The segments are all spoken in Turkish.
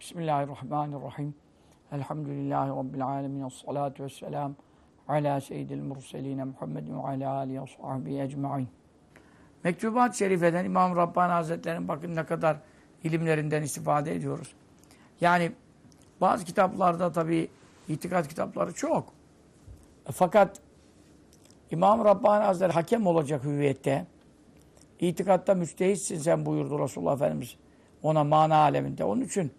Bismillahirrahmanirrahim. Elhamdülillahi Rabbil alemin. Esselatu vesselam ala seyyidil murseline Muhammedin ve ala alihi ve sahbihi ecma'in. Mektubat-ı Şerife'den İmam Rabbani Hazretleri'nin bakın ne kadar ilimlerinden istifade ediyoruz. Yani bazı kitaplarda tabi itikat kitapları çok. E, fakat İmam Rabbani Hazretleri hakem olacak hüviyette. İtikatta müstehitsin sen buyurdu Resulullah Efendimiz ona mana aleminde. Onun için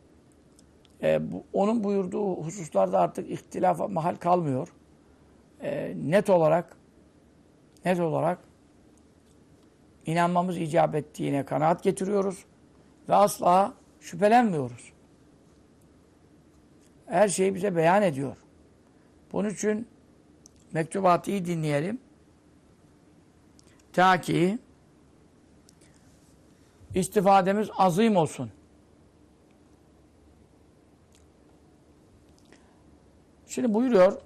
e, bu, onun buyurduğu hususlarda artık ihtilafa mahal kalmıyor. E, net olarak net olarak inanmamız icap ettiğine kanaat getiriyoruz ve asla şüphelenmiyoruz. Her şeyi bize beyan ediyor. Bunun için mektubatı iyi dinleyelim. Ta ki istifademiz azim olsun. Şimdi buyuruyor,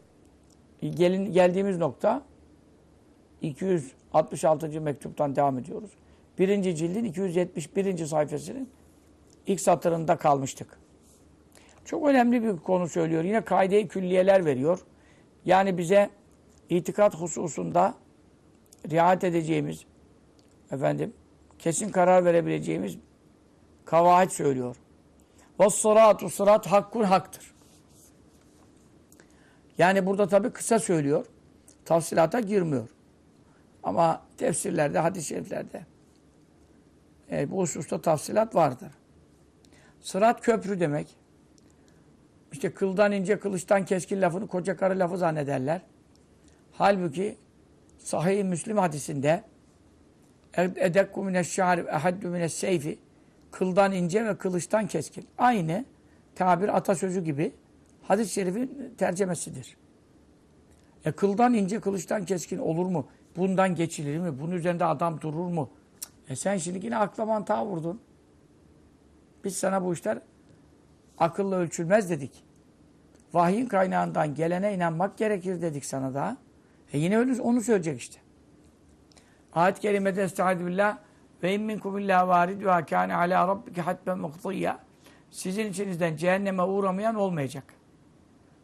gelin, geldiğimiz nokta 266. mektuptan devam ediyoruz. Birinci cildin 271. sayfasının ilk satırında kalmıştık. Çok önemli bir konu söylüyor. Yine kaide külliyeler veriyor. Yani bize itikat hususunda riayet edeceğimiz, efendim, kesin karar verebileceğimiz kavaid söylüyor. Ve sıratu sırat hakkun haktır. Yani burada tabi kısa söylüyor. Tafsilata girmiyor. Ama tefsirlerde, hadis-i şeriflerde e, bu hususta tafsilat vardır. Sırat köprü demek. İşte kıldan ince, kılıçtan keskin lafını koca karı lafı zannederler. Halbuki Sahih-i Müslim hadisinde edekku mineşşâri ehaddu mineşseyfi kıldan ince ve kılıçtan keskin. Aynı tabir atasözü gibi hadis-i şerifin tercemesidir. E kıldan ince, kılıçtan keskin olur mu? Bundan geçilir mi? Bunun üzerinde adam durur mu? E sen şimdi yine akla mantığa vurdun. Biz sana bu işler akılla ölçülmez dedik. Vahyin kaynağından gelene inanmak gerekir dedik sana da. E yine öyle onu söyleyecek işte. Ayet-i kerimede estaizu billah ve in minkum illa varid ve kâne alâ rabbike hatben muktiyya. Sizin içinizden cehenneme uğramayan olmayacak.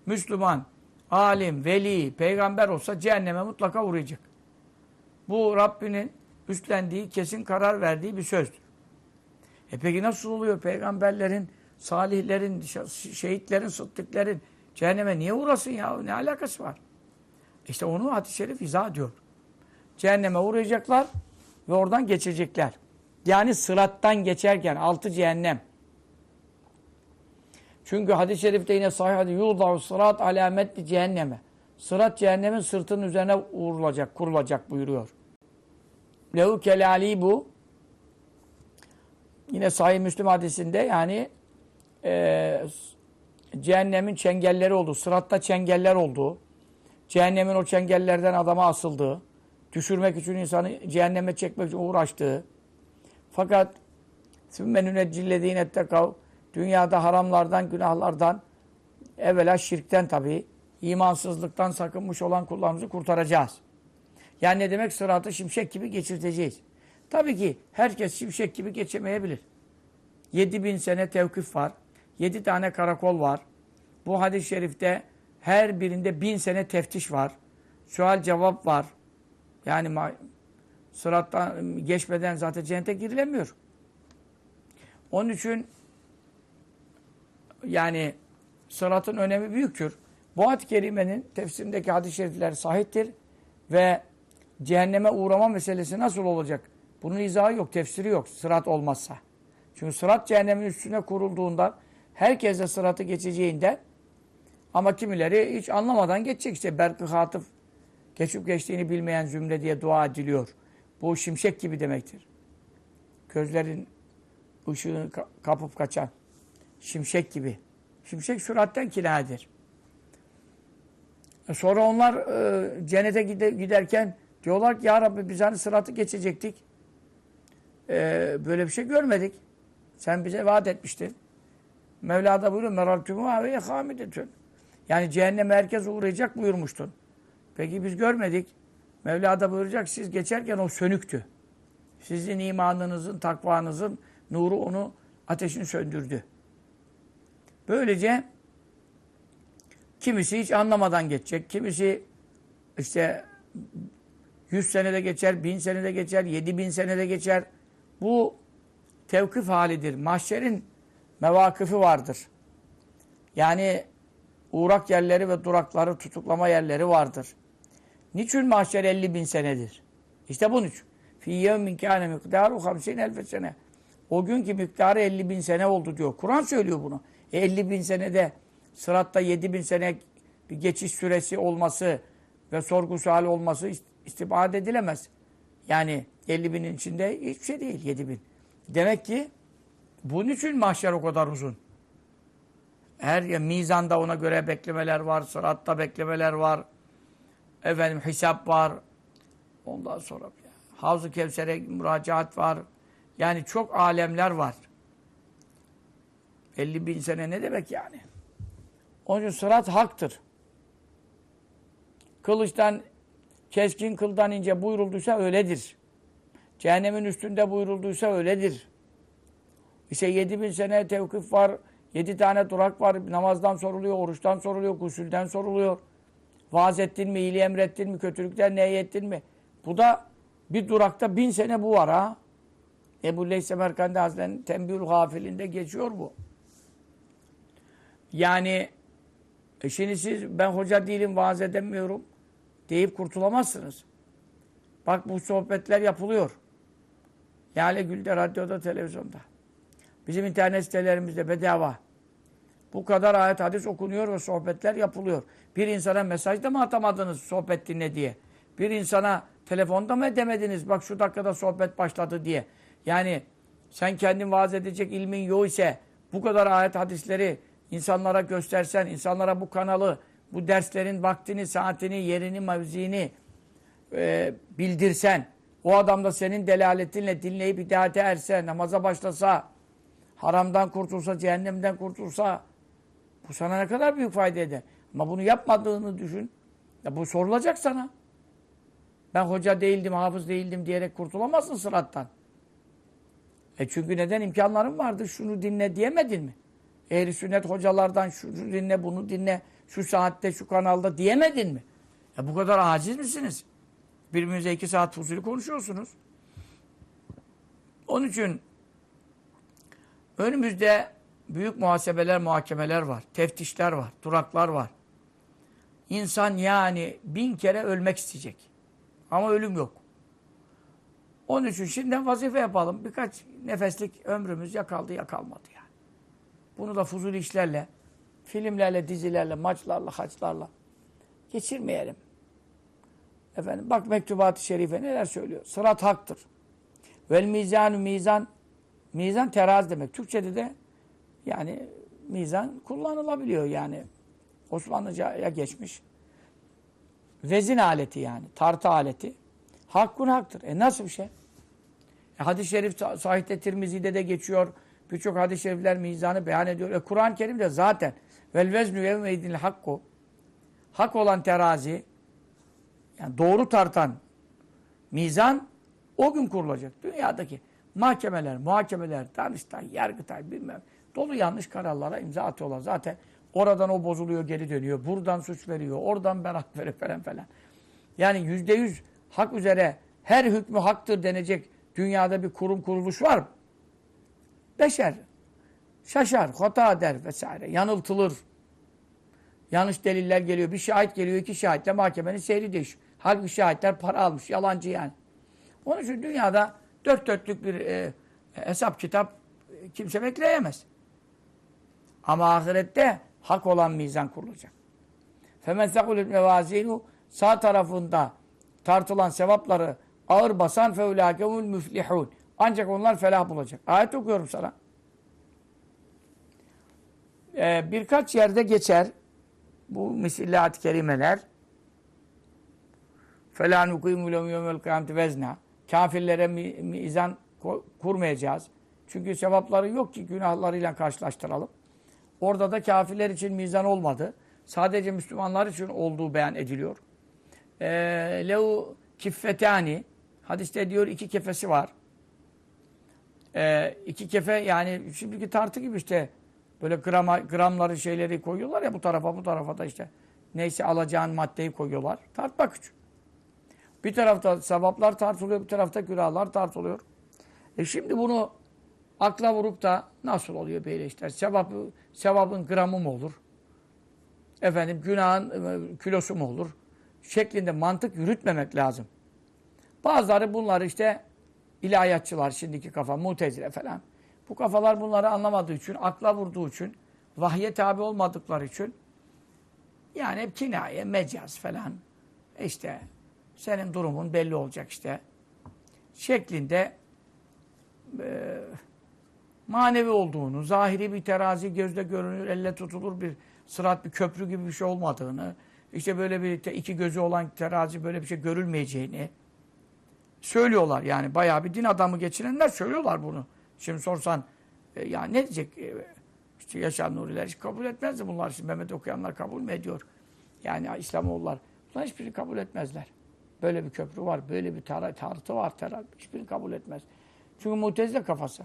Müslüman, alim, veli, peygamber olsa cehenneme mutlaka uğrayacak. Bu Rabbinin üstlendiği, kesin karar verdiği bir sözdür. E peki nasıl oluyor peygamberlerin, salihlerin, şehitlerin, sıddıklerin cehenneme niye uğrasın ya? Ne alakası var? İşte onu hadis-i şerif izah ediyor. Cehenneme uğrayacaklar ve oradan geçecekler. Yani sırattan geçerken altı cehennem. Çünkü hadis-i şerifte yine sahih hadis yudav sırat alametli cehenneme. Sırat cehennemin sırtının üzerine uğrulacak, kurulacak buyuruyor. Lehu kelali bu. Yine sahih Müslüm hadisinde yani e, cehennemin çengelleri olduğu, sıratta çengeller olduğu, cehennemin o çengellerden adama asıldığı, düşürmek için insanı cehenneme çekmek için uğraştığı. Fakat ثُمَّ نُنَجِّلَّذ۪ينَ اتَّقَوْا Dünyada haramlardan, günahlardan, evvela şirkten tabii, imansızlıktan sakınmış olan kullarımızı kurtaracağız. Yani ne demek? Sıratı şimşek gibi geçirteceğiz. Tabii ki herkes şimşek gibi geçemeyebilir. 7 bin sene tevkif var. 7 tane karakol var. Bu hadis-i şerifte her birinde bin sene teftiş var. Sual cevap var. Yani sırattan geçmeden zaten cennete girilemiyor. Onun için yani sıratın önemi büyüktür. Bu ayet-i kerimenin tefsirindeki hadis-i şerifler sahiptir ve cehenneme uğrama meselesi nasıl olacak? Bunun izahı yok, tefsiri yok sırat olmazsa. Çünkü sırat cehennemin üstüne kurulduğundan herkes de sıratı geçeceğinden ama kimileri hiç anlamadan geçecek işte Berk-ı Hatıf geçip geçtiğini bilmeyen zümre diye dua ediliyor. Bu şimşek gibi demektir. Gözlerin ışığını kapıp kaçan. Şimşek gibi. Şimşek süratten kinayedir. E sonra onlar e, cennete giderken diyorlar ki ya Rabbi biz hani sıratı geçecektik. E, böyle bir şey görmedik. Sen bize vaat etmiştin. Mevla da buyuruyor meraltümü ve hamidetün. Yani cehenneme herkes uğrayacak buyurmuştun. Peki biz görmedik. Mevla da buyuracak siz geçerken o sönüktü. Sizin imanınızın, takvanızın nuru onu ateşini söndürdü. Böylece kimisi hiç anlamadan geçecek. Kimisi işte 100 senede geçer, 1000 senede geçer, 7000 senede geçer. Bu tevkif halidir. Mahşerin mevakıfı vardır. Yani uğrak yerleri ve durakları, tutuklama yerleri vardır. Niçin mahşer 50 bin senedir? İşte bunun için. Fî yevmin kâne miktarı hamsin elfe sene. O günkü miktarı 50 bin sene oldu diyor. Kur'an söylüyor bunu. E 50 bin senede sıratta 7 bin sene bir geçiş süresi olması ve sorgu suali olması istibad edilemez. Yani 50 binin içinde hiçbir şey değil 7 bin. Demek ki bunun için mahşer o kadar uzun. Her ya mizanda ona göre beklemeler var, sıratta beklemeler var. Efendim hesap var. Ondan sonra Havz-ı Kevser'e müracaat var. Yani çok alemler var. 50 bin sene ne demek yani? Onun için sırat haktır. Kılıçtan, keskin kıldan ince buyurulduysa öyledir. Cehennemin üstünde buyurulduysa öyledir. İşte 7 bin sene tevkif var, 7 tane durak var, namazdan soruluyor, oruçtan soruluyor, gusülden soruluyor. Vaaz ettin mi, iyiliği emrettin mi, kötülükten nehyettin mi? Bu da bir durakta bin sene bu var ha. Ebu Leys Semerkandi Hazretleri'nin Tembihül Gafilinde geçiyor bu. Yani e şimdi siz ben hoca değilim vaaz edemiyorum deyip kurtulamazsınız. Bak bu sohbetler yapılıyor. Lale Gül'de, radyoda, televizyonda. Bizim internet sitelerimizde bedava. Bu kadar ayet hadis okunuyor ve sohbetler yapılıyor. Bir insana mesaj da mı atamadınız sohbet dinle diye? Bir insana telefonda mı edemediniz? Bak şu dakikada sohbet başladı diye. Yani sen kendin vaaz edecek ilmin yok ise bu kadar ayet hadisleri insanlara göstersen, insanlara bu kanalı, bu derslerin vaktini, saatini, yerini, mevziini e, bildirsen, o adam da senin delaletinle dinleyip hidayete erse, namaza başlasa, haramdan kurtulsa, cehennemden kurtulsa, bu sana ne kadar büyük fayda eder. Ama bunu yapmadığını düşün. Ya bu sorulacak sana. Ben hoca değildim, hafız değildim diyerek kurtulamazsın sırattan. E çünkü neden imkanların vardı? Şunu dinle diyemedin mi? Ehli sünnet hocalardan şunu dinle, bunu dinle, şu saatte, şu kanalda diyemedin mi? Ya bu kadar aciz misiniz? Birbirinize iki saat fuzuli konuşuyorsunuz. Onun için önümüzde büyük muhasebeler, muhakemeler var. Teftişler var, duraklar var. İnsan yani bin kere ölmek isteyecek. Ama ölüm yok. Onun için şimdi vazife yapalım. Birkaç nefeslik ömrümüz ya kaldı ya kalmadı yani. Bunu da fuzul işlerle, filmlerle, dizilerle, maçlarla, haçlarla geçirmeyelim. Efendim bak mektubat-ı şerife neler söylüyor. Sırat haktır. Vel mizanu mizan mizan terazi demek. Türkçede de yani mizan kullanılabiliyor yani. Osmanlıca'ya geçmiş. Vezin aleti yani. Tartı aleti. Hakkun haktır. E nasıl bir şey? E, hadis-i şerif Sahih-i Tirmizi'de de geçiyor. Birçok hadis-i şerifler mizanı beyan ediyor. E, Kur'an-ı Kerim'de zaten vel veznu yevmeydin hakku hak olan terazi yani doğru tartan mizan o gün kurulacak. Dünyadaki mahkemeler, muhakemeler, Danıştay, Yargıtay bilmem dolu yanlış kararlara imza atıyorlar. Zaten oradan o bozuluyor, geri dönüyor. Buradan suç veriyor, oradan beraat veriyor falan falan. Yani yüzde yüz hak üzere her hükmü haktır denecek dünyada bir kurum kuruluş var mı? Beşer. Şaşar, hata eder vesaire. Yanıltılır. Yanlış deliller geliyor. Bir şahit geliyor, iki şahitle mahkemenin seyri değişiyor. Halbuki şahitler para almış. Yalancı yani. Onun için dünyada dört dörtlük bir e, hesap kitap e, kimse bekleyemez. Ama ahirette hak olan mizan kurulacak. Femen sekulüt mevazinu sağ tarafında tartılan sevapları ağır basan feulâkemul müflihûn. Ancak onlar felah bulacak. Ayet okuyorum sana. Ee, birkaç yerde geçer bu misillat-ı kerimeler. فَلَا نُقِيمُ لَهُمْ يَوْمَ الْقِيَامَةِ vezna. Kafirlere mizan kurmayacağız. Çünkü sevapları yok ki günahlarıyla karşılaştıralım. Orada da kafirler için mizan olmadı. Sadece Müslümanlar için olduğu beyan ediliyor. Ee, Lehu kiffetani hadiste diyor iki kefesi var. Ee, iki kefe yani şimdiki tartı gibi işte Böyle grama, gramları şeyleri koyuyorlar ya bu tarafa bu tarafa da işte. Neyse alacağın maddeyi koyuyorlar. Tartmak için. Bir tarafta sevaplar tartılıyor, bir tarafta günahlar tartılıyor. E şimdi bunu akla vurup da nasıl oluyor böyle işler? Sevabı, sevabın gramı mı olur? Efendim günahın e, kilosu mu olur? Şeklinde mantık yürütmemek lazım. Bazıları bunlar işte ilahiyatçılar şimdiki kafa, mutezile falan. Bu kafalar bunları anlamadığı için, akla vurduğu için, vahye tabi olmadıkları için yani hep kinaye, mecaz falan. İşte senin durumun belli olacak işte. Şeklinde e, manevi olduğunu, zahiri bir terazi gözle görünür, elle tutulur bir sırat bir köprü gibi bir şey olmadığını, işte böyle bir iki gözü olan terazi böyle bir şey görülmeyeceğini söylüyorlar. Yani bayağı bir din adamı geçirenler söylüyorlar bunu. Şimdi sorsan e, ya ne diyecek? E, işte Yaşar Nuriler hiç kabul etmezdi bunlar. Şimdi Mehmet okuyanlar kabul mü ediyor? Yani İslamoğullar. Bunlar hiçbirini kabul etmezler. Böyle bir köprü var, böyle bir tar tartı var, terar. Hiçbirini kabul etmez. Çünkü mutezile kafası.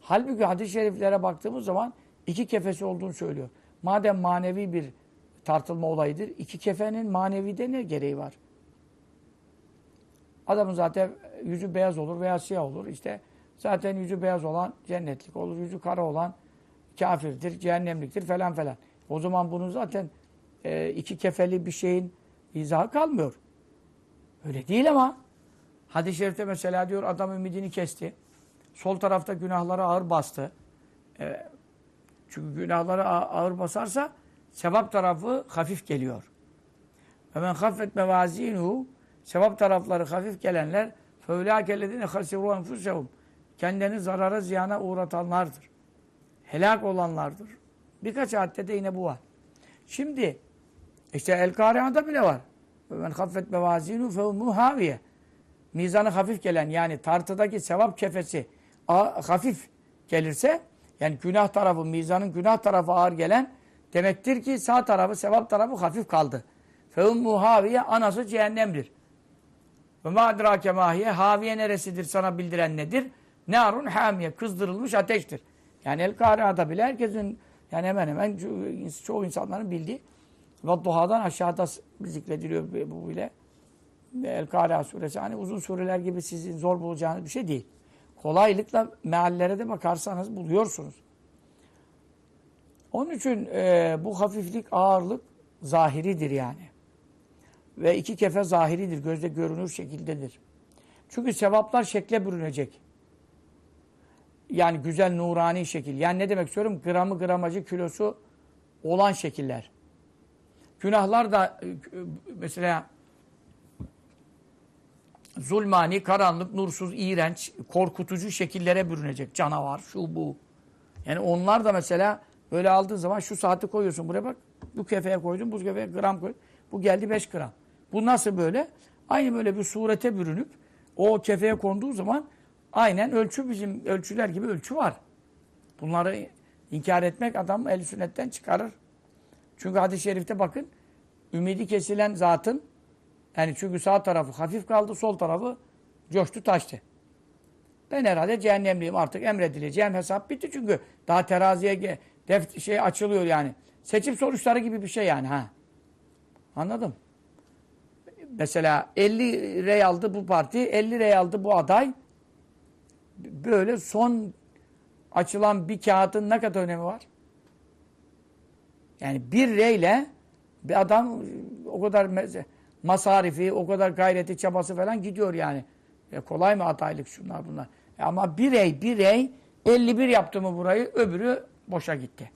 Halbuki hadis-i şeriflere baktığımız zaman iki kefesi olduğunu söylüyor. Madem manevi bir tartılma olayıdır, iki kefenin manevide ne gereği var? Adamın zaten yüzü beyaz olur veya siyah olur. İşte zaten yüzü beyaz olan cennetlik olur, yüzü kara olan kafirdir, cehennemliktir falan falan. O zaman bunun zaten e, iki kefeli bir şeyin izahı kalmıyor. Öyle değil ama hadis-i şerifte mesela diyor adam ümidini kesti. Sol tarafta günahları ağır bastı. E, çünkü günahları a- ağır basarsa sevap tarafı hafif geliyor. Ve men haffet mevazinuhu sevap tarafları hafif gelenler feulâkellezine hasirû enfusehum kendilerini zarara ziyana uğratanlardır. Helak olanlardır. Birkaç ayette de yine bu var. Şimdi işte El-Kari'a'da bile var. Ve men haffet mevazinu fehumû haviye. Mizanı hafif gelen yani tartıdaki sevap kefesi hafif gelirse yani günah tarafı, mizanın günah tarafı ağır gelen demektir ki sağ tarafı, sevap tarafı hafif kaldı. Fehumû haviye anası cehennemdir. Ve ma adrake mahiye haviye neresidir sana bildiren nedir? Narun hamiye kızdırılmış ateştir. Yani El Kari'a'da bile herkesin yani hemen hemen ço- çoğu insanların bildiği ve duhadan aşağıda zikrediliyor bu bile. El Kari'a suresi hani uzun sureler gibi sizin zor bulacağınız bir şey değil. Kolaylıkla meallere de bakarsanız buluyorsunuz. Onun için e, bu hafiflik, ağırlık zahiridir yani. Ve iki kefe zahiridir, gözle görünür şekildedir. Çünkü sevaplar şekle bürünecek. Yani güzel nurani şekil. Yani ne demek istiyorum? Gramı, gramajı, kilosu olan şekiller. Günahlar da e, mesela zulmani, karanlık, nursuz, iğrenç, korkutucu şekillere bürünecek. Canavar, şu bu. Yani onlar da mesela böyle aldığın zaman şu saati koyuyorsun buraya bak. Bu kefeye koydun, bu kefeye gram koy. Bu geldi 5 gram. Bu nasıl böyle? Aynı böyle bir surete bürünüp o kefeye konduğu zaman aynen ölçü bizim ölçüler gibi ölçü var. Bunları inkar etmek adam el sünnetten çıkarır. Çünkü hadis-i şerifte bakın ümidi kesilen zatın yani çünkü sağ tarafı hafif kaldı, sol tarafı coştu taştı. Ben herhalde cehennemliyim artık emredileceğim hesap bitti çünkü daha teraziye ge- def şey açılıyor yani. Seçim sonuçları gibi bir şey yani ha. Anladım. Mesela 50 rey aldı bu parti, 50 rey aldı bu aday. Böyle son açılan bir kağıdın ne kadar önemi var? Yani bir reyle bir adam o kadar masarifi, o kadar gayreti, çabası falan gidiyor yani. E kolay mı adaylık şunlar bunlar. E ama bir rey, bir rey 51 yaptı mı burayı öbürü boşa gitti.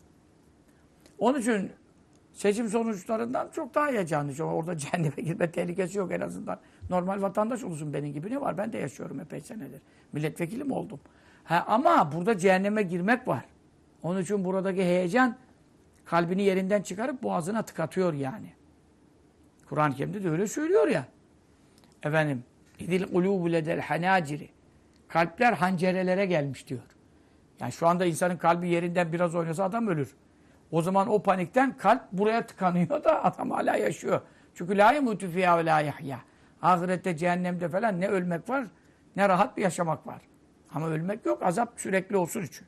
Onun için seçim sonuçlarından çok daha heyecanlı. Çünkü Orada cehenneme girme tehlikesi yok en azından. Normal vatandaş olursun benim gibi ne var? Ben de yaşıyorum epey senedir. Milletvekili mi oldum? Ha, ama burada cehenneme girmek var. Onun için buradaki heyecan kalbini yerinden çıkarıp boğazına tıkatıyor yani. Kur'an-ı Kerim'de de öyle söylüyor ya. Efendim, idil ulubu ledel hanaciri. Kalpler hancerelere gelmiş diyor. Yani şu anda insanın kalbi yerinden biraz oynasa adam ölür. O zaman o panikten kalp buraya tıkanıyor da adam hala yaşıyor. Çünkü la yemutu fiyâ ve la yahya. Ahirette, cehennemde falan ne ölmek var ne rahat bir yaşamak var. Ama ölmek yok, azap sürekli olsun için.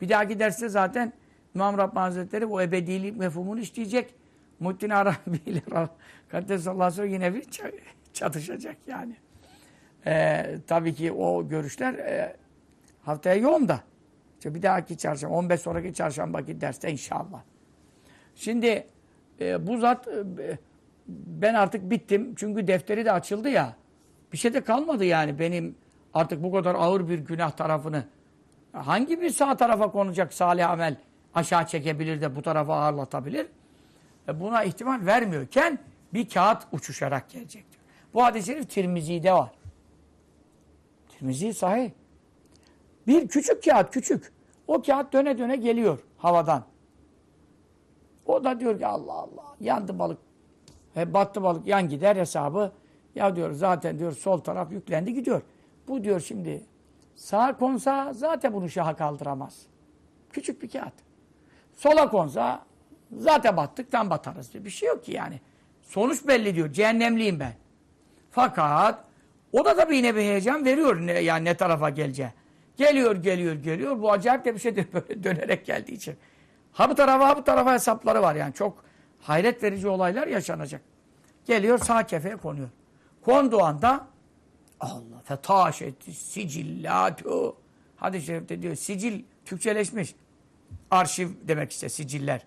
Bir dahaki derste zaten İmam Rabbani Hazretleri o ebedilik mefhumunu işleyecek. Muhittin Arabi ile Kaddesallahu aleyhi yine bir çatışacak yani. Ee, tabii ki o görüşler e, haftaya yoğun da. İşte bir dahaki çarşamba, 15 sonraki çarşambaki derste inşallah. Şimdi e, bu zat e, ben artık bittim. Çünkü defteri de açıldı ya. Bir şey de kalmadı yani benim artık bu kadar ağır bir günah tarafını hangi bir sağ tarafa konacak salih amel aşağı çekebilir de bu tarafa ağırlatabilir? E, buna ihtimal vermiyorken bir kağıt uçuşarak gelecek diyor. Bu hadis-i şerif Tirmizi'de var. Tirmizi sahih. Bir küçük kağıt küçük. O kağıt döne döne geliyor havadan. O da diyor ki Allah Allah yandı balık. E, battı balık yan gider hesabı. Ya diyor zaten diyor sol taraf yüklendi gidiyor. Bu diyor şimdi sağa konsa zaten bunu şaha kaldıramaz. Küçük bir kağıt. Sola konsa zaten battık tam batarız diyor. Bir şey yok ki yani. Sonuç belli diyor. Cehennemliyim ben. Fakat o da tabii yine bir heyecan veriyor. Ne, yani ne tarafa geleceği. Geliyor, geliyor, geliyor. Bu acayip de bir şeydir böyle dönerek geldiği için. Ha bu tarafa, ha bu tarafa hesapları var yani. Çok hayret verici olaylar yaşanacak. Geliyor sağ kefeye konuyor. Konduğu anda Allah fetaşeti sicillatu. Hadis-i şerifte diyor sicil Türkçeleşmiş. Arşiv demek işte siciller.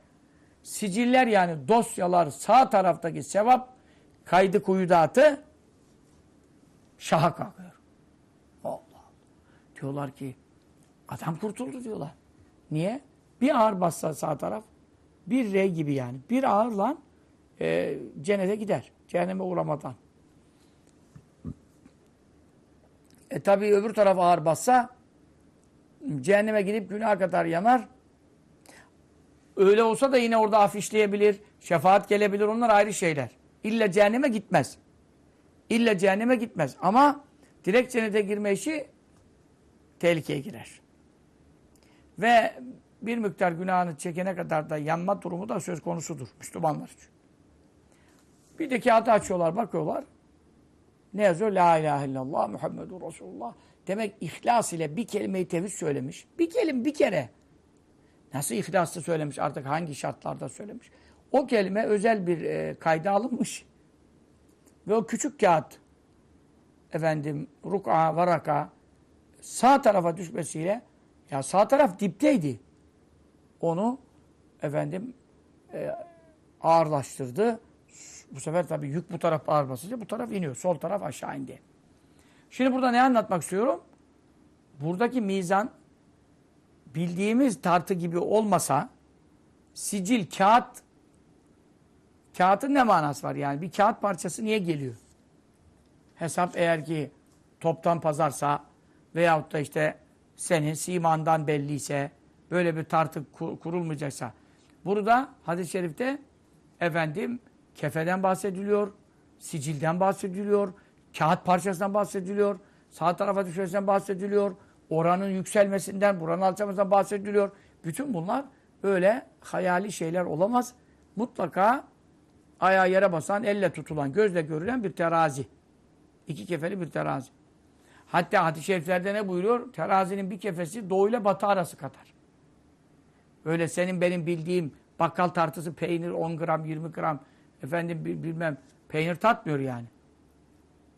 Siciller yani dosyalar sağ taraftaki sevap kaydı kuyudatı şaha kalkıyor. Diyorlar ki adam kurtuldu diyorlar. Niye? Bir ağır bassa sağ taraf bir rey gibi yani. Bir ağırla e, cennete gider. Cehenneme uğramadan. E tabi öbür taraf ağır bassa cehenneme gidip günah kadar yanar. Öyle olsa da yine orada afişleyebilir, şefaat gelebilir. Onlar ayrı şeyler. İlla cehenneme gitmez. İlla cehenneme gitmez. Ama direkt cennete girme işi tehlikeye girer. Ve bir miktar günahını çekene kadar da yanma durumu da söz konusudur Müslümanlar için. Bir de kağıdı açıyorlar, bakıyorlar. Ne yazıyor? La ilahe illallah Muhammedur Resulullah. Demek ihlas ile bir kelimeyi tevhid söylemiş. Bir kelime bir kere. Nasıl ihlaslı söylemiş artık hangi şartlarda söylemiş. O kelime özel bir e, kayda alınmış. Ve o küçük kağıt efendim ruk'a, varaka sağ tarafa düşmesiyle ya sağ taraf dipteydi. Onu efendim e, ağırlaştırdı. Bu sefer tabii yük bu taraf ağır basınca bu taraf iniyor. Sol taraf aşağı indi. Şimdi burada ne anlatmak istiyorum? Buradaki mizan bildiğimiz tartı gibi olmasa sicil, kağıt kağıtın ne manası var? Yani bir kağıt parçası niye geliyor? Hesap eğer ki toptan pazarsa veyahut da işte senin simandan belliyse böyle bir tartı kurulmayacaksa burada hadis-i şerifte efendim kefeden bahsediliyor, sicilden bahsediliyor, kağıt parçasından bahsediliyor, sağ tarafa düşmesinden bahsediliyor, oranın yükselmesinden, buranın alçalmasından bahsediliyor. Bütün bunlar öyle hayali şeyler olamaz. Mutlaka ayağı yere basan, elle tutulan, gözle görülen bir terazi. İki kefeli bir terazi. Hatta hadis-i şeriflerde ne buyuruyor? Terazinin bir kefesi doğuyla batı arası kadar. Öyle senin benim bildiğim bakkal tartısı peynir 10 gram, 20 gram efendim bilmem peynir tatmıyor yani.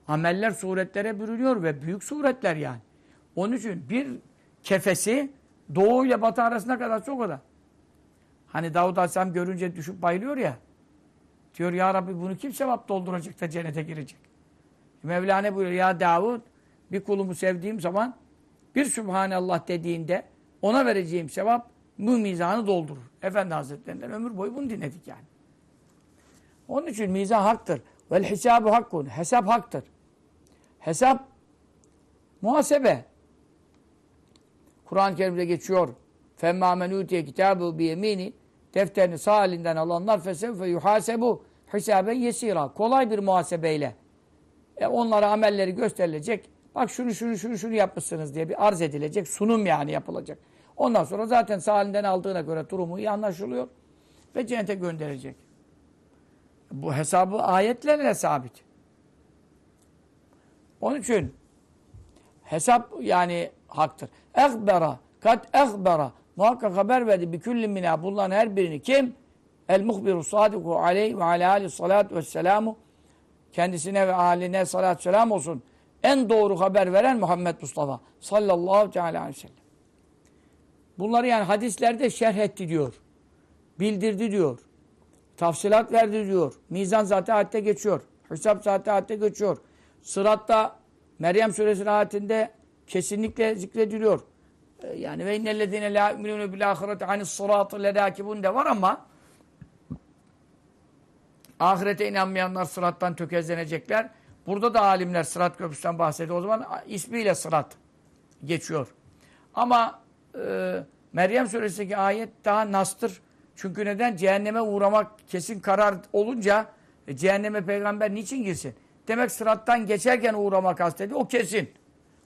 Ameller suretlere bürünüyor ve büyük suretler yani. Onun için bir kefesi doğu ile batı arasına kadar çok o da. Hani Davud Aleyhisselam görünce düşüp bayılıyor ya. Diyor ya Rabbi bunu kim sevap dolduracak da cennete girecek. Mevlana buyuruyor ya Davud bir kulumu sevdiğim zaman bir Sübhanallah dediğinde ona vereceğim sevap bu mizanı doldurur. Efendi Hazretlerinden ömür boyu bunu dinledik yani. Onun için mizan haktır. Vel hisabu hakkun. Hesap haktır. Hesap muhasebe. Kur'an-ı Kerim'de geçiyor. Femma men utiye kitabu bi yemini defterini sağ elinden alanlar fesevfe yuhasebu hisaben yesira. Kolay bir muhasebeyle. E onlara amelleri gösterilecek. Bak şunu şunu şunu şunu yapmışsınız diye bir arz edilecek. Sunum yani yapılacak. Ondan sonra zaten sağ elinden aldığına göre durumu iyi anlaşılıyor. Ve cennete gönderecek. Bu hesabı ayetlerle sabit. Onun için hesap yani haktır. Ehbera, kat ehbera muhakkak haber verdi bir küllin mina bunların her birini kim? El muhbiru sadiku aleyhi ve ala aleyhi salatu vesselamu kendisine ve aline salatü selam olsun. En doğru haber veren Muhammed Mustafa sallallahu aleyhi ve sellem. Bunları yani hadislerde şerh etti diyor. Bildirdi diyor. Tafsilat verdi diyor. Mizan zaten ayette geçiyor. Hesap zaten ayette geçiyor. Sıratta Meryem suresi ayetinde kesinlikle zikrediliyor. Ee, Yani ve innellezine la yu'minune bil ahireti anis sıratı ledâkibun de var ama ahirete inanmayanlar sırattan tökezlenecekler. Burada da alimler sırat köprüsünden bahsediyor. O zaman ismiyle sırat geçiyor. Ama e, Meryem suresindeki ayet daha nastır. Çünkü neden? Cehenneme uğramak kesin karar olunca e, cehenneme peygamber niçin girsin? Demek sırattan geçerken uğramak kastediyor. O kesin.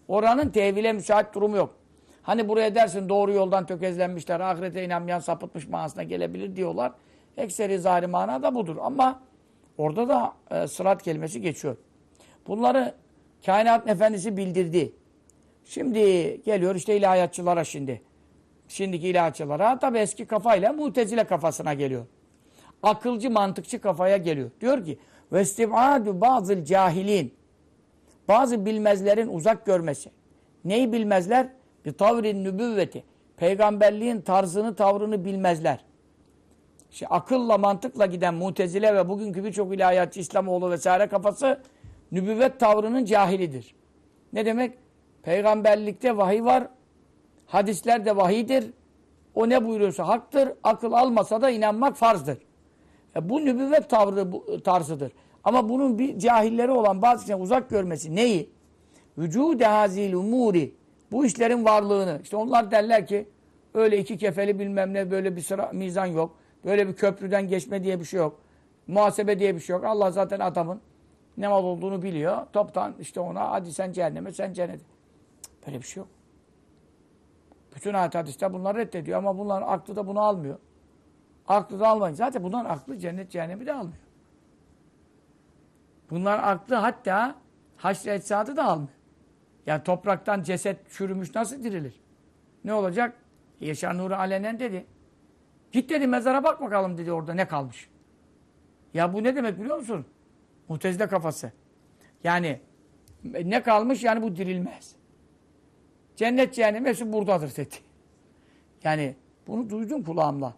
Oranın tevhile müsait durumu yok. Hani buraya dersin doğru yoldan tökezlenmişler, ahirete inanmayan sapıtmış manasına gelebilir diyorlar. Ekseri zahiri mana da budur. Ama orada da e, sırat kelimesi geçiyor. Bunları kainat efendisi bildirdi. Şimdi geliyor işte ilahiyatçılara şimdi. Şimdiki ilahiyatçılara tabi eski kafayla mutezile kafasına geliyor. Akılcı mantıkçı kafaya geliyor. Diyor ki vestibadu bazı cahilin bazı bilmezlerin uzak görmesi. Neyi bilmezler? Tavrin nübüvveti. Peygamberliğin tarzını, tavrını bilmezler. İşte akılla, mantıkla giden mutezile ve bugünkü birçok ilahiyatçı, İslamoğlu vesaire kafası nübüvvet tavrının cahilidir. Ne demek? Peygamberlikte vahiy var. Hadisler de vahidir. O ne buyuruyorsa haktır. Akıl almasa da inanmak farzdır. E bu nübüvvet tavrı bu, tarzıdır. Ama bunun bir cahilleri olan bazı uzak görmesi neyi? Vücude hazil umuri. Bu işlerin varlığını. İşte onlar derler ki öyle iki kefeli bilmem ne böyle bir sıra mizan yok. Böyle bir köprüden geçme diye bir şey yok. Muhasebe diye bir şey yok. Allah zaten adamın ne mal olduğunu biliyor. Toptan işte ona hadi sen cehenneme sen cennete. Böyle bir şey yok. Bütün ayet hadisler bunları reddediyor ama bunların aklı da bunu almıyor. Aklı da almayın. Zaten bunların aklı cennet cehennemi de almıyor. Bunların aklı hatta haşr etsadı da almıyor. Yani topraktan ceset çürümüş nasıl dirilir? Ne olacak? Yaşar Nuri Alenen dedi. Git dedi mezara bak bakalım dedi orada ne kalmış. Ya bu ne demek biliyor musun? Mutezile kafası. Yani ne kalmış? Yani bu dirilmez. Cennet cehennem hepsi buradadır dedi. Yani bunu duydum kulağımla.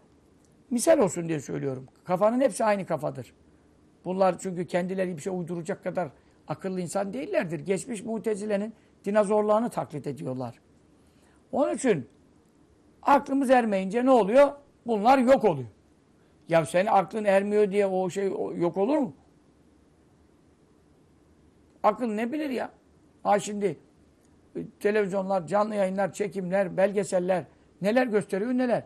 Misal olsun diye söylüyorum. Kafanın hepsi aynı kafadır. Bunlar çünkü kendileri bir şey uyduracak kadar akıllı insan değillerdir. Geçmiş mutezilenin dinozorlarını taklit ediyorlar. Onun için aklımız ermeyince ne oluyor? Bunlar yok oluyor. Ya senin aklın ermiyor diye o şey yok olur mu? Akıl ne bilir ya? Ha şimdi e, televizyonlar, canlı yayınlar, çekimler, belgeseller neler gösteriyor neler.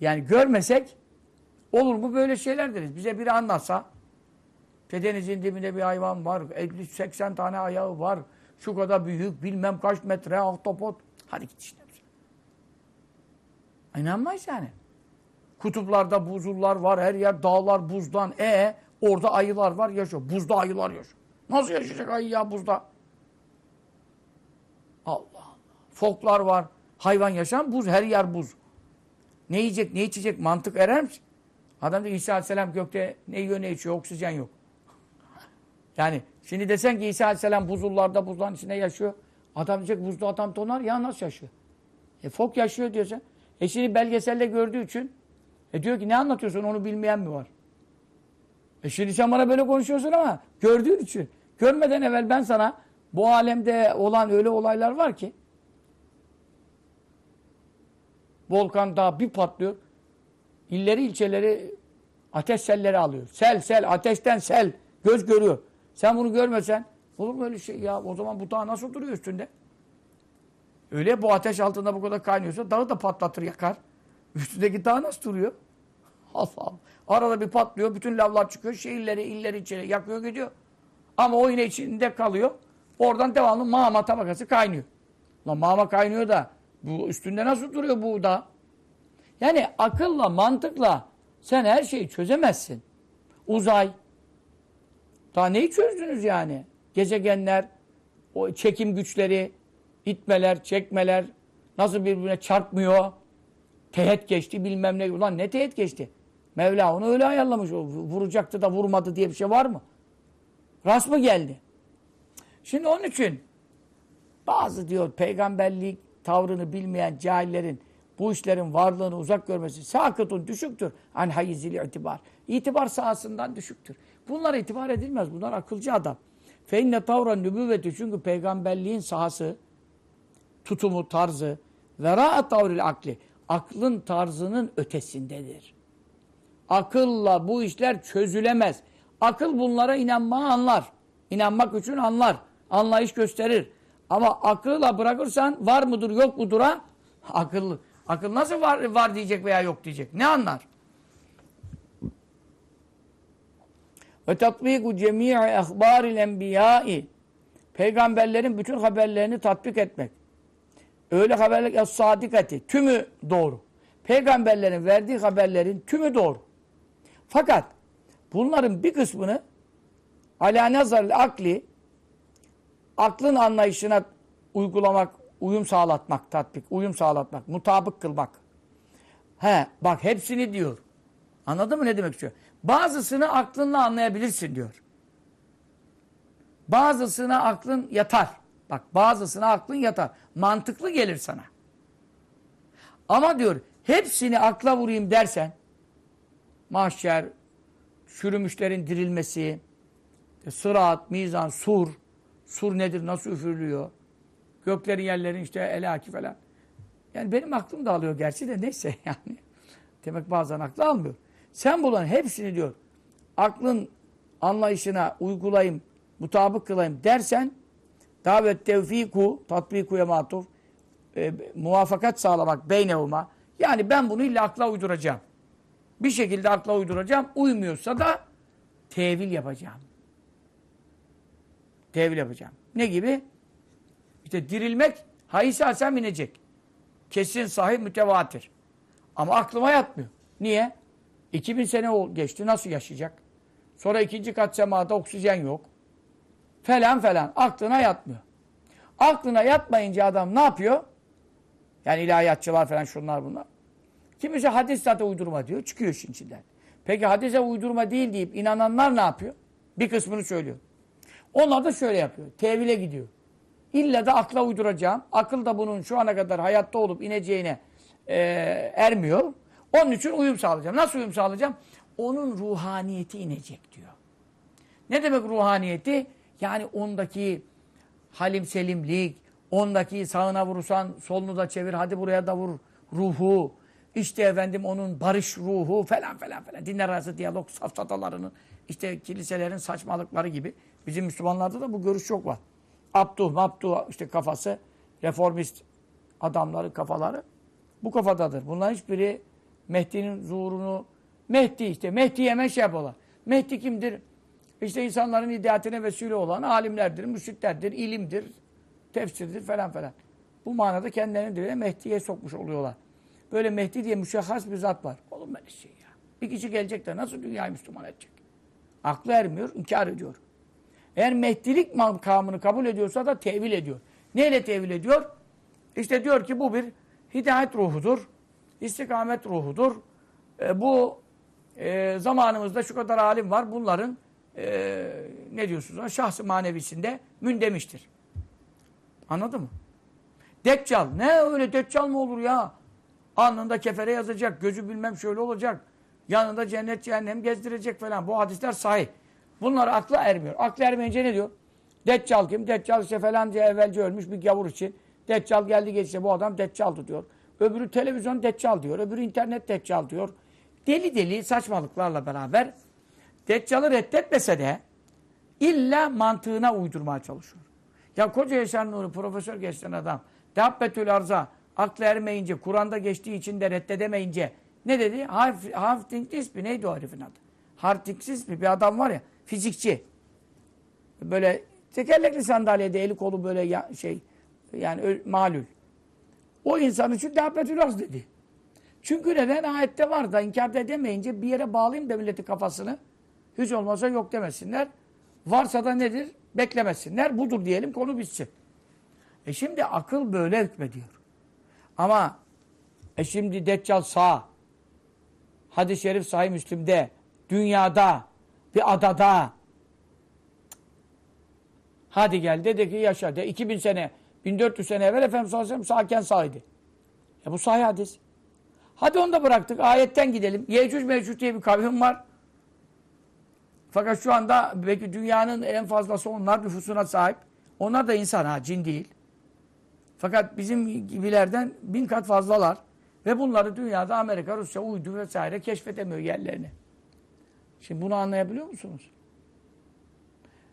Yani görmesek olur mu böyle şeyler deriz. Bize biri anlatsa işte denizin dibinde bir hayvan var, 50-80 tane ayağı var, şu kadar büyük, bilmem kaç metre ahtapot. Hadi git işte. İnanmayız yani. Kutuplarda buzullar var, her yer dağlar buzdan. E orada ayılar var yaşıyor. Buzda ayılar yaşıyor. Nasıl yaşayacak ayı ya buzda? Allah Allah. Foklar var. Hayvan yaşam buz. Her yer buz. Ne yiyecek, ne içecek? Mantık erer misin? Adam diyor İsa Aleyhisselam gökte ne yiyor, ne içiyor? Oksijen yok. Yani şimdi desen ki İsa Aleyhisselam buzullarda, buzların içinde yaşıyor. Adam diyecek buzda adam donar. Ya nasıl yaşıyor? E fok yaşıyor diyorsa. E şimdi belgeselde gördüğü için e diyor ki ne anlatıyorsun onu bilmeyen mi var? E şimdi sen bana böyle konuşuyorsun ama gördüğün için. Görmeden evvel ben sana bu alemde olan öyle olaylar var ki volkan daha bir patlıyor. İlleri ilçeleri ateş selleri alıyor. Sel sel ateşten sel göz görüyor. Sen bunu görmesen olur mu öyle şey ya o zaman bu dağ nasıl duruyor üstünde? Öyle bu ateş altında bu kadar kaynıyorsa dağı da patlatır yakar. Üstündeki dağ nasıl duruyor? Allah Allah. Arada bir patlıyor, bütün lavlar çıkıyor, şehirleri, illeri içeri yakıyor gidiyor. Ama o yine içinde kalıyor. Oradan devamlı mağma tabakası kaynıyor. Lan mağma kaynıyor da bu üstünde nasıl duruyor bu da? Yani akılla, mantıkla sen her şeyi çözemezsin. Uzay. Daha neyi çözdünüz yani? Gezegenler, o çekim güçleri, itmeler, çekmeler nasıl birbirine çarpmıyor? Teğet geçti bilmem ne. Ulan ne teğet geçti? Mevla onu öyle ayarlamış. O vuracaktı da vurmadı diye bir şey var mı? Rast mı geldi? Şimdi onun için bazı diyor peygamberlik tavrını bilmeyen cahillerin bu işlerin varlığını uzak görmesi sakıtun düşüktür. An hayizil itibar. İtibar sahasından düşüktür. Bunlara itibar edilmez. Bunlar akılcı adam. Fe inne tavran nübüvveti çünkü peygamberliğin sahası, tutumu, tarzı ve tavril akli. Aklın tarzının ötesindedir. Akılla bu işler çözülemez. Akıl bunlara inanmayı anlar. İnanmak için anlar. Anlayış gösterir. Ama akılla bırakırsan var mıdır yok mudur'a akıl akıl nasıl var, var diyecek veya yok diyecek. Ne anlar? Ve tatbiku cemii ehbaril enbiyai Peygamberlerin bütün haberlerini tatbik etmek. Öyle haberler ya sadikati. Tümü doğru. Peygamberlerin verdiği haberlerin tümü doğru. Fakat bunların bir kısmını ala nazarlı akli aklın anlayışına uygulamak, uyum sağlatmak, tatbik, uyum sağlatmak, mutabık kılmak. He, bak hepsini diyor. Anladın mı ne demek istiyor? Bazısını aklınla anlayabilirsin diyor. Bazısına aklın yatar. Bak bazısına aklın yatar. Mantıklı gelir sana. Ama diyor hepsini akla vurayım dersen mahşer, çürümüşlerin dirilmesi, sırat, mizan, sur, sur nedir, nasıl üfürülüyor, göklerin yerlerin işte elaki falan. Yani benim aklım da alıyor gerçi de neyse yani. Demek bazen aklı almıyor. Sen bunların hepsini diyor aklın anlayışına uygulayayım, mutabık kılayım dersen davet tevfiku, tatbikuya matuf, e, muvafakat sağlamak beynevuma. Yani ben bunu illa akla uyduracağım. Bir şekilde akla uyduracağım. Uymuyorsa da tevil yapacağım. Tevil yapacağım. Ne gibi? İşte dirilmek hayse asem inecek. Kesin sahih mütevatir. Ama aklıma yatmıyor. Niye? 2000 sene geçti. Nasıl yaşayacak? Sonra ikinci kat semada oksijen yok. Falan falan. Aklına yatmıyor. Aklına yatmayınca adam ne yapıyor? Yani ilahiyatçılar falan şunlar bunlar. Kimisi hadis zaten uydurma diyor. Çıkıyor işin içinden. Peki hadise uydurma değil deyip inananlar ne yapıyor? Bir kısmını söylüyor. Onlar da şöyle yapıyor. Tevile gidiyor. İlla da akla uyduracağım. Akıl da bunun şu ana kadar hayatta olup ineceğine e, ermiyor. Onun için uyum sağlayacağım. Nasıl uyum sağlayacağım? Onun ruhaniyeti inecek diyor. Ne demek ruhaniyeti? Yani ondaki halim selimlik, ondaki sağına vurursan solunu da çevir, hadi buraya da vur ruhu, işte efendim onun barış ruhu falan falan falan. Dinler arası diyalog safsatalarının, işte kiliselerin saçmalıkları gibi. Bizim Müslümanlarda da bu görüş çok var. Abduh, Mabduh işte kafası, reformist adamları kafaları bu kafadadır. Bunların hiçbiri Mehdi'nin zuhurunu, Mehdi işte, Mehdi hemen şey yapıyorlar. Mehdi kimdir? İşte insanların hidayetine vesile olan alimlerdir, müşritlerdir, ilimdir, tefsirdir falan falan. Bu manada kendilerini de Mehdi'ye sokmuş oluyorlar. Böyle Mehdi diye müşahhas bir zat var. Oğlum böyle şey ya. Bir kişi gelecek de nasıl dünyayı Müslüman edecek? Aklı ermiyor, inkar ediyor. Eğer Mehdilik makamını kabul ediyorsa da tevil ediyor. Neyle tevil ediyor? İşte diyor ki bu bir hidayet ruhudur. istikamet ruhudur. E, bu e, zamanımızda şu kadar alim var. Bunların e, ne diyorsunuz? Şahsı manevisinde mündemiştir. Anladın mı? Deccal. Ne öyle deccal mı olur ya? Alnında kefere yazacak. Gözü bilmem şöyle olacak. Yanında cennet cehennem gezdirecek falan. Bu hadisler sahih. Bunlar akla ermiyor. Akla ermeyince ne diyor? Deccal kim? Deccal işte falanca evvelce ölmüş bir gavur için. Deccal geldi geçti bu adam Deccal'dı diyor. Öbürü televizyon Deccal diyor. Öbürü internet Deccal diyor. Deli deli saçmalıklarla beraber Deccal'ı reddetmese de illa mantığına uydurmaya çalışıyor. Ya koca Yaşar Nuri profesör geçen adam Dabbetül Arza aklı ermeyince Kur'an'da geçtiği için de reddedemeyince ne dedi? Hafting ismi neydi o herifin adı? Hartings ismi bir adam var ya fizikçi. Böyle tekerlekli sandalyede eli kolu böyle ya, şey yani malul. O insan için dabbetül arz dedi. Çünkü neden? Ayette var da inkar edemeyince bir yere bağlayayım da milleti kafasını. Hiç olmazsa yok demesinler. Varsa da nedir? Beklemesinler. Budur diyelim konu bitsin. E şimdi akıl böyle hükmediyor. Ama E şimdi Deccal sağ. Hadis-i şerif sahih Müslim'de. Dünyada. Bir adada. Hadi gel dedi ki yaşa. De 2000 sene, 1400 sene evvel Efendimiz sallallahu aleyhi ve sağken sağydı. Ya bu sahih hadis. Hadi onu da bıraktık. Ayetten gidelim. Yecüc Mecüc diye bir kavim var. Fakat şu anda belki dünyanın en fazlası onlar nüfusuna sahip. Onlar da insan ha, cin değil. Fakat bizim gibilerden bin kat fazlalar. Ve bunları dünyada Amerika, Rusya, uydu vesaire keşfedemiyor yerlerini. Şimdi bunu anlayabiliyor musunuz?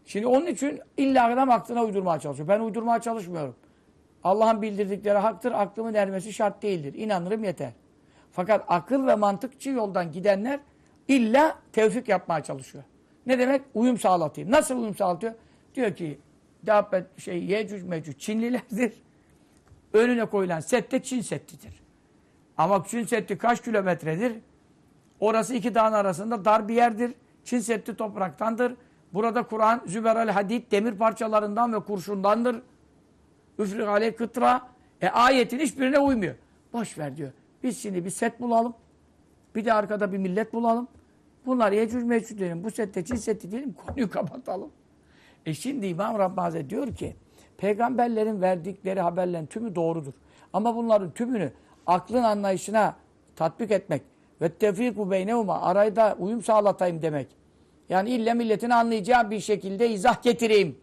Şimdi onun için illa adam aklına uydurmaya çalışıyor. Ben uydurmaya çalışmıyorum. Allah'ın bildirdikleri haktır, aklımın ermesi şart değildir. İnanırım yeter. Fakat akıl ve mantıkçı yoldan gidenler illa tevfik yapmaya çalışıyor. Ne demek? Uyum sağlatayım. Nasıl uyum sağlatıyor? Diyor ki Dabbet, şey, Yecüc Mecüc Çinlilerdir. Önüne koyulan set de Çin settidir. Ama Çin Seddi kaç kilometredir? Orası iki dağın arasında dar bir yerdir. Çin Seddi topraktandır. Burada Kur'an Züberel Hadid demir parçalarından ve kurşundandır. Üfrik aleyh kıtra. E ayetin hiçbirine uymuyor. Boş ver diyor. Biz şimdi bir set bulalım. Bir de arkada bir millet bulalım. Bunlar Yecüc Mecüc diyelim. Bu sette Çin Seddi diyelim. Konuyu kapatalım. E şimdi İmam Rabbani diyor ki peygamberlerin verdikleri haberlerin tümü doğrudur. Ama bunların tümünü aklın anlayışına tatbik etmek ve tevfiku beynevuma arayda uyum sağlatayım demek. Yani ille milletin anlayacağı bir şekilde izah getireyim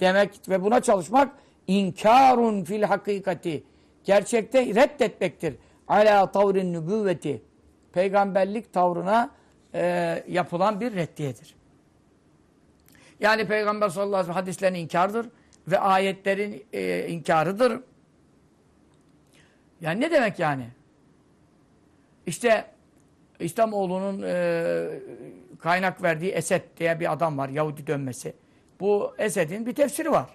demek ve buna çalışmak inkarun fil hakikati. Gerçekte reddetmektir. Ala tavrin nübüvveti. Peygamberlik tavrına e, yapılan bir reddiyedir. Yani Peygamber sallallahu aleyhi ve sellem hadislerin inkardır ve ayetlerin e, inkarıdır. Yani ne demek yani? İşte İslamoğlu'nun e, kaynak verdiği Esed diye bir adam var. Yahudi dönmesi. Bu Esed'in bir tefsiri var.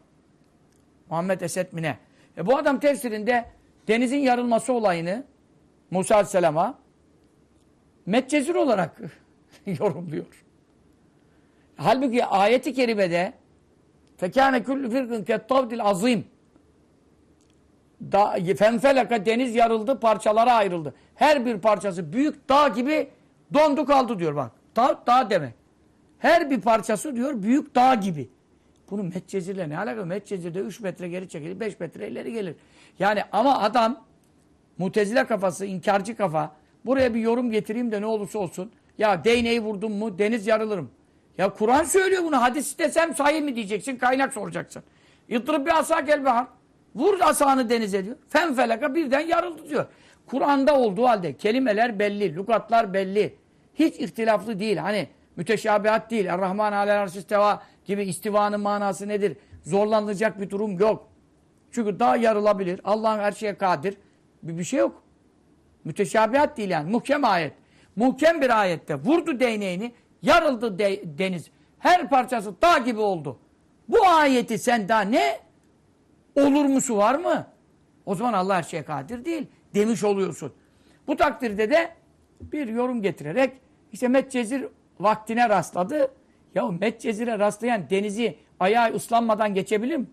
Muhammed Esed mi ne? E, bu adam tefsirinde denizin yarılması olayını Musa Aleyhisselam'a Medcezir olarak yorumluyor. Halbuki ayeti kerimede fekâne küllü firkın kettavdil azim da, fenfelaka deniz yarıldı, parçalara ayrıldı. Her bir parçası büyük dağ gibi dondu kaldı diyor bak. Dağ, dağ demek. Her bir parçası diyor büyük dağ gibi. Bunu Medcezir'le ne alakalı? Medcezir'de 3 metre geri çekilir, 5 metre ileri gelir. Yani ama adam mutezile kafası, inkarcı kafa buraya bir yorum getireyim de ne olursa olsun. Ya değneği vurdum mu deniz yarılırım. Ya Kur'an söylüyor bunu. Hadis desem sahih mi diyeceksin, kaynak soracaksın. Yıtırıp bir asa gel bahar. Vur asanı denize diyor. Fenfelaka birden yarıldı diyor. Kur'an'da olduğu halde kelimeler belli, lügatlar belli. Hiç ihtilaflı değil. Hani müteşabihat değil. Er-Rahman alel arşisteva gibi istivanın manası nedir? Zorlanılacak bir durum yok. Çünkü dağ yarılabilir. Allah'ın her şeye kadir. Bir, bir şey yok. Müteşabihat değil yani. Muhkem ayet. Muhkem bir ayette vurdu değneğini, yarıldı de, deniz. Her parçası dağ gibi oldu. Bu ayeti sen daha ne olur musu var mı? O zaman Allah her şeye kadir değil. Demiş oluyorsun. Bu takdirde de bir yorum getirerek işte Medcezir vaktine rastladı. Ya Medcezir'e rastlayan denizi ayağı ıslanmadan geçebilir mi?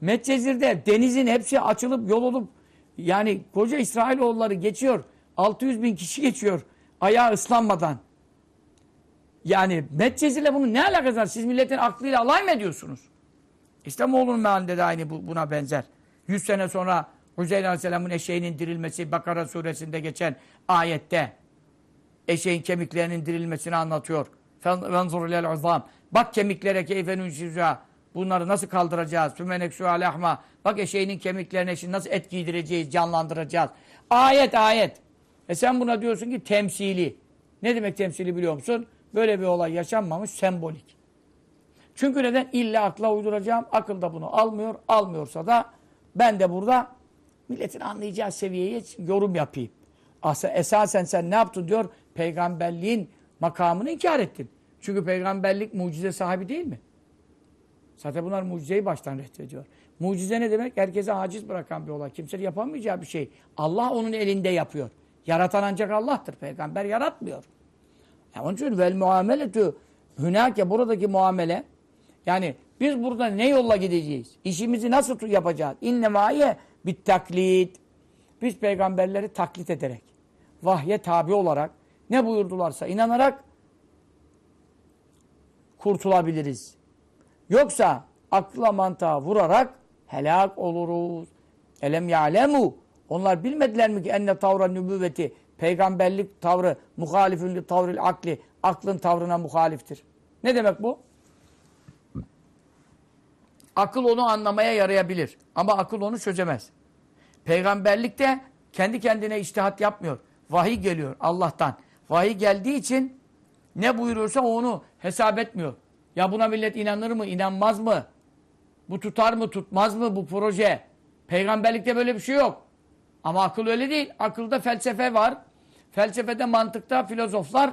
Medcezir'de denizin hepsi açılıp yol olup yani koca İsrailoğulları geçiyor. 600 bin kişi geçiyor ayağı ıslanmadan. Yani Medcezir'le bunun ne alakası var? Siz milletin aklıyla alay mı ediyorsunuz? İslamoğlu'nun mealinde de aynı buna benzer. 100 sene sonra Hüseyin Aleyhisselam'ın eşeğinin dirilmesi Bakara suresinde geçen ayette eşeğin kemiklerinin dirilmesini anlatıyor. İlel uzam. Bak kemiklere keyfe nunşiza. Bunları nasıl kaldıracağız? Fümeneksu alehma. Bak eşeğinin kemiklerine şimdi nasıl et giydireceğiz, canlandıracağız. Ayet ayet. E sen buna diyorsun ki temsili. Ne demek temsili biliyor musun? Böyle bir olay yaşanmamış, sembolik. Çünkü neden? İlla akla uyduracağım. Akıl da bunu almıyor. Almıyorsa da ben de burada milletin anlayacağı seviyeye yorum yapayım. Esasen sen ne yaptın diyor? Peygamberliğin makamını inkar ettin. Çünkü peygamberlik mucize sahibi değil mi? Zaten bunlar mucizeyi baştan reddediyor. Mucize ne demek? Herkese aciz bırakan bir olay. Kimsenin yapamayacağı bir şey. Allah onun elinde yapıyor. Yaratan ancak Allah'tır. Peygamber yaratmıyor. Yani onun için vel muameletü hünake buradaki muamele yani biz burada ne yolla gideceğiz? İşimizi nasıl yapacağız? İnnemâye bit taklit. Biz peygamberleri taklit ederek, vahye tabi olarak, ne buyurdularsa inanarak kurtulabiliriz. Yoksa akla mantığa vurarak helak oluruz. Elem ya'lemu. Onlar bilmediler mi ki enne tavra nübüvveti peygamberlik tavrı muhalifün li tavril akli aklın tavrına muhaliftir. Ne demek bu? Akıl onu anlamaya yarayabilir ama akıl onu çözemez. Peygamberlikte kendi kendine iştihat yapmıyor. Vahiy geliyor Allah'tan. Vahiy geldiği için ne buyurursa onu hesap etmiyor. Ya buna millet inanır mı, inanmaz mı? Bu tutar mı, tutmaz mı bu proje? Peygamberlikte böyle bir şey yok. Ama akıl öyle değil. Akılda felsefe var. Felsefede, mantıkta filozoflar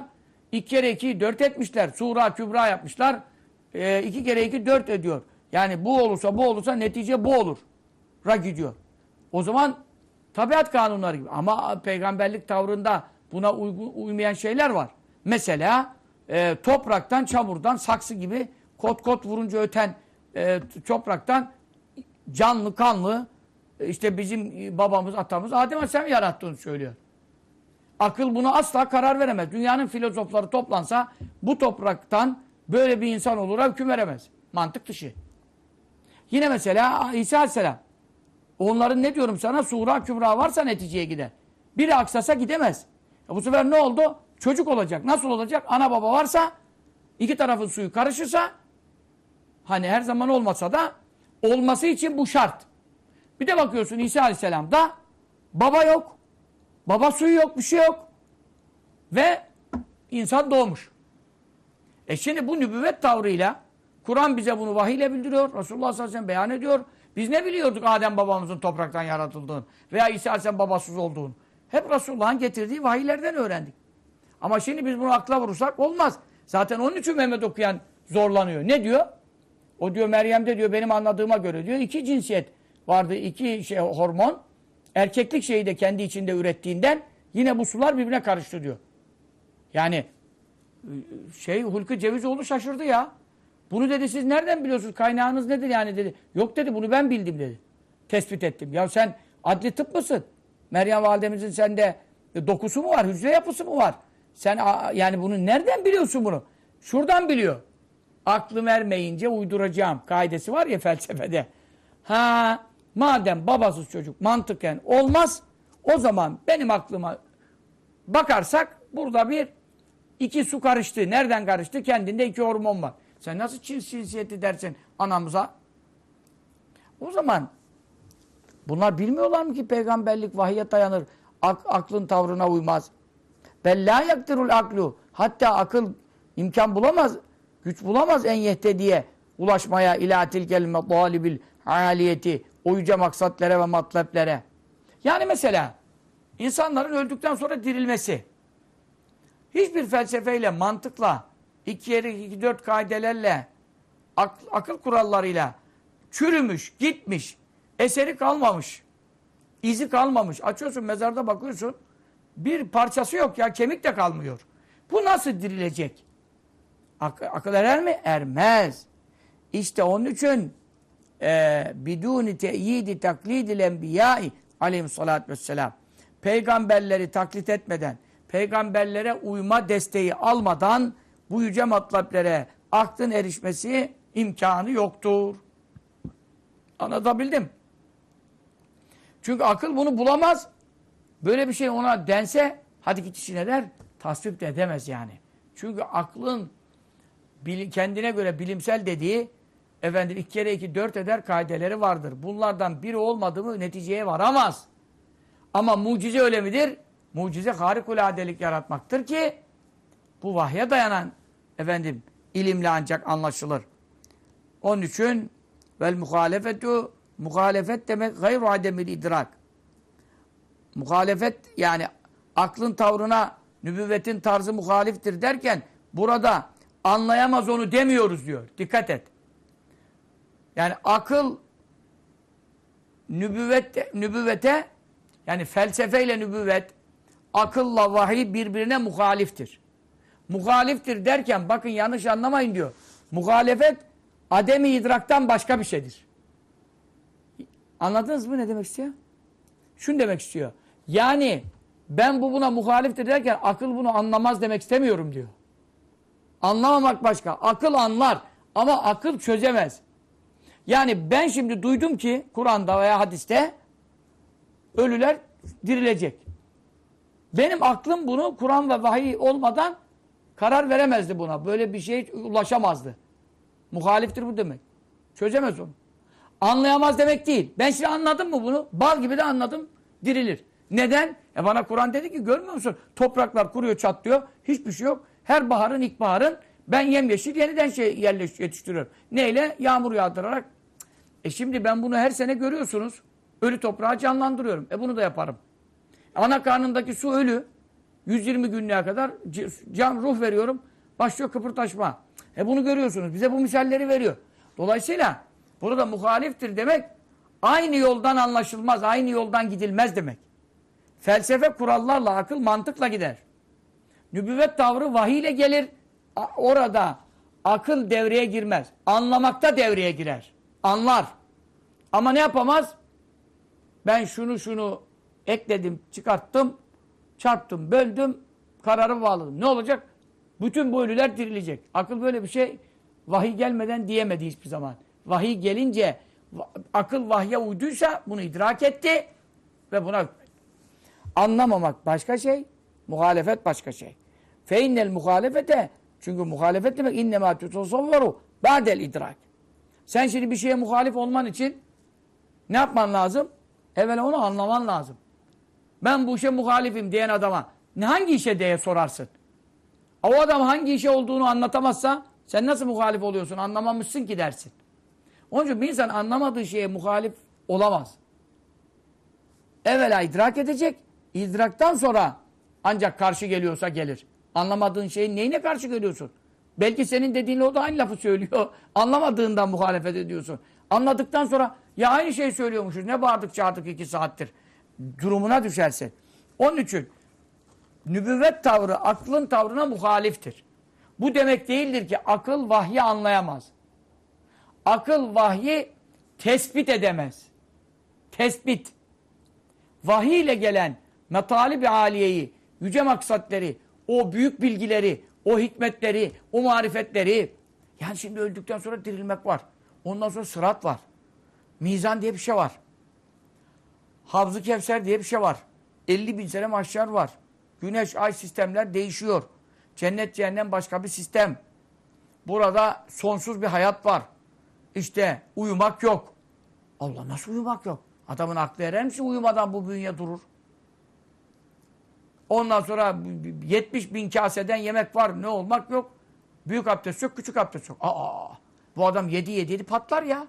iki kere iki dört etmişler. Sura, kübra yapmışlar. E, iki kere iki dört ediyor. Yani bu olursa bu olursa netice bu olur. Ra gidiyor. O zaman tabiat kanunları gibi. Ama peygamberlik tavrında buna uygun, uymayan şeyler var. Mesela e, topraktan, çamurdan, saksı gibi kot kot vurunca öten e, topraktan canlı, kanlı işte bizim babamız, atamız Adem Aleyhisselam yarattığını söylüyor. Akıl buna asla karar veremez. Dünyanın filozofları toplansa bu topraktan böyle bir insan olur hüküm veremez. Mantık dışı. Yine mesela İsa Aleyhisselam. Onların ne diyorum sana? Sura kübra varsa neticeye gider. Biri aksasa gidemez. E bu sefer ne oldu? Çocuk olacak. Nasıl olacak? Ana baba varsa iki tarafın suyu karışırsa hani her zaman olmasa da olması için bu şart. Bir de bakıyorsun İsa Aleyhisselam'da baba yok. Baba suyu yok, bir şey yok. Ve insan doğmuş. E şimdi bu nübüvvet tavrıyla Kur'an bize bunu vahiyle bildiriyor. Resulullah sallallahu aleyhi ve sellem beyan ediyor. Biz ne biliyorduk Adem babamızın topraktan yaratıldığını veya İsa aleyhisselam babasız olduğunu. Hep Resulullah'ın getirdiği vahiylerden öğrendik. Ama şimdi biz bunu akla vurursak olmaz. Zaten onun için Mehmet okuyan zorlanıyor. Ne diyor? O diyor Meryem'de diyor benim anladığıma göre diyor iki cinsiyet vardı. iki şey hormon. Erkeklik şeyi de kendi içinde ürettiğinden yine bu sular birbirine karıştı diyor. Yani şey Hulki Cevizoğlu şaşırdı ya. Bunu dedi siz nereden biliyorsunuz? Kaynağınız nedir yani dedi. Yok dedi bunu ben bildim dedi. Tespit ettim. Ya sen adli tıp mısın? Meryem validemizin sende dokusu mu var? Hücre yapısı mı var? Sen yani bunu nereden biliyorsun bunu? Şuradan biliyor. Aklım ermeyince uyduracağım. Kaidesi var ya felsefede. Ha madem babasız çocuk mantıken olmaz o zaman benim aklıma bakarsak burada bir iki su karıştı. Nereden karıştı? Kendinde iki hormon var. Sen nasıl cins cinsiyeti dersin anamıza? O zaman bunlar bilmiyorlar mı ki peygamberlik vahiye dayanır. Ak, aklın tavrına uymaz. Bella yaktirul aklu. Hatta akıl imkan bulamaz, güç bulamaz en yehte diye ulaşmaya ilatil kelime talibil aliyeti o yüce maksatlara ve matleplere. Yani mesela insanların öldükten sonra dirilmesi. Hiçbir felsefeyle, mantıkla, iki yeri iki dört kaidelerle, ak, akıl kurallarıyla çürümüş, gitmiş, eseri kalmamış, izi kalmamış. Açıyorsun mezarda bakıyorsun, bir parçası yok ya, kemik de kalmıyor. Bu nasıl dirilecek? Ak akıl erer mi? Ermez. İşte onun için biduni te'yidi taklidil enbiyai aleyhissalatü vesselam peygamberleri taklit etmeden, peygamberlere uyma desteği almadan bu yüce matlaplere aklın erişmesi imkanı yoktur. Anlatabildim. Çünkü akıl bunu bulamaz. Böyle bir şey ona dense hadi git işine der tasvip de edemez yani. Çünkü aklın kendine göre bilimsel dediği efendim iki kere iki dört eder kaideleri vardır. Bunlardan biri olmadı mı neticeye varamaz. Ama mucize öyle midir? Mucize harikuladelik yaratmaktır ki bu vahye dayanan efendim ilimle ancak anlaşılır. Onun için vel muhalefetu muhalefet demek gayru ademil idrak. Muhalefet yani aklın tavrına nübüvvetin tarzı muhaliftir derken burada anlayamaz onu demiyoruz diyor. Dikkat et. Yani akıl nübüvvet, nübüvvete yani felsefeyle nübüvvet akılla vahiy birbirine muhaliftir. Muhaliftir derken bakın yanlış anlamayın diyor. Muhalefet ademi idraktan başka bir şeydir. Anladınız mı ne demek istiyor? şunu demek istiyor. Yani ben bu buna muhaliftir derken akıl bunu anlamaz demek istemiyorum diyor. Anlamamak başka. Akıl anlar ama akıl çözemez. Yani ben şimdi duydum ki Kur'an'da veya hadiste ölüler dirilecek. Benim aklım bunu Kur'an ve vahiy olmadan karar veremezdi buna. Böyle bir şeye ulaşamazdı. Muhaliftir bu demek. Çözemez onu. Anlayamaz demek değil. Ben şimdi anladım mı bunu? Bal gibi de anladım. Dirilir. Neden? E bana Kur'an dedi ki görmüyor musun? Topraklar kuruyor çatlıyor. Hiçbir şey yok. Her baharın ilkbaharın ben yemyeşil yeniden şey yerleş, yetiştiriyorum. Neyle? Yağmur yağdırarak. E şimdi ben bunu her sene görüyorsunuz. Ölü toprağı canlandırıyorum. E bunu da yaparım. Ana karnındaki su ölü. 120 günlüğe kadar can ruh veriyorum. Başlıyor kıpırtaşma. E bunu görüyorsunuz. Bize bu misalleri veriyor. Dolayısıyla burada muhaliftir demek aynı yoldan anlaşılmaz, aynı yoldan gidilmez demek. Felsefe kurallarla, akıl mantıkla gider. Nübüvvet tavrı vahiy ile gelir. Orada akıl devreye girmez. Anlamakta devreye girer. Anlar. Ama ne yapamaz? Ben şunu şunu ekledim, çıkarttım, çarptım, böldüm, kararı bağladım. Ne olacak? Bütün bu ölüler dirilecek. Akıl böyle bir şey vahiy gelmeden diyemedi hiçbir zaman. Vahiy gelince akıl vahye uyduysa bunu idrak etti ve buna anlamamak başka şey, muhalefet başka şey. Feinnel muhalefete çünkü muhalefet demek innemâ tutasavvaru ba'del idrak. Sen şimdi bir şeye muhalif olman için ne yapman lazım? Evvela onu anlaman lazım. Ben bu işe muhalifim diyen adama hangi işe diye sorarsın. O adam hangi işe olduğunu anlatamazsa sen nasıl muhalif oluyorsun anlamamışsın ki dersin. Onun için bir insan anlamadığı şeye muhalif olamaz. Evvela idrak edecek. İdraktan sonra ancak karşı geliyorsa gelir. Anlamadığın şeyin neyine karşı geliyorsun? Belki senin dediğinle o da aynı lafı söylüyor. Anlamadığından muhalefet ediyorsun. Anladıktan sonra ya aynı şey söylüyormuşuz. Ne bağırdık çağırdık iki saattir. Durumuna düşersin. Onun için nübüvvet tavrı aklın tavrına muhaliftir. Bu demek değildir ki akıl vahyi anlayamaz. Akıl vahyi tespit edemez. Tespit. Vahiy ile gelen metalib-i aliyeyi, yüce maksatleri, o büyük bilgileri, o hikmetleri, o marifetleri. Yani şimdi öldükten sonra dirilmek var. Ondan sonra sırat var. Mizan diye bir şey var. Havz-ı Kevser diye bir şey var. 50 bin sene mahşer var. Güneş, ay sistemler değişiyor. Cennet, cehennem başka bir sistem. Burada sonsuz bir hayat var. İşte uyumak yok. Allah nasıl uyumak yok? Adamın aklı erer misin uyumadan bu bünye durur? Ondan sonra 70 bin kaseden yemek var. Ne olmak yok. Büyük abdest yok, küçük abdest yok. Aa, bu adam yedi yedi yedi patlar ya.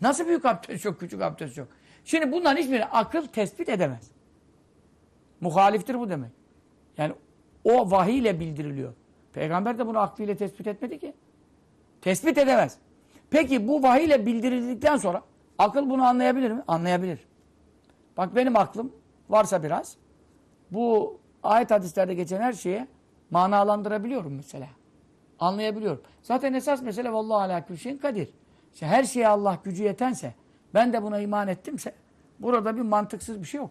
Nasıl büyük abdest yok, küçük abdest yok? Şimdi bunların hiçbirini akıl tespit edemez. Muhaliftir bu demek. Yani o vahiy ile bildiriliyor. Peygamber de bunu aklıyla tespit etmedi ki. Tespit edemez. Peki bu vahiy ile bildirildikten sonra akıl bunu anlayabilir mi? Anlayabilir. Bak benim aklım varsa biraz bu ayet hadislerde geçen her şeye manalandırabiliyorum mesela. Anlayabiliyorum. Zaten esas mesele vallahu ala külşeyin kadir. İşte her şeye Allah gücü yetense ben de buna iman ettimse burada bir mantıksız bir şey yok.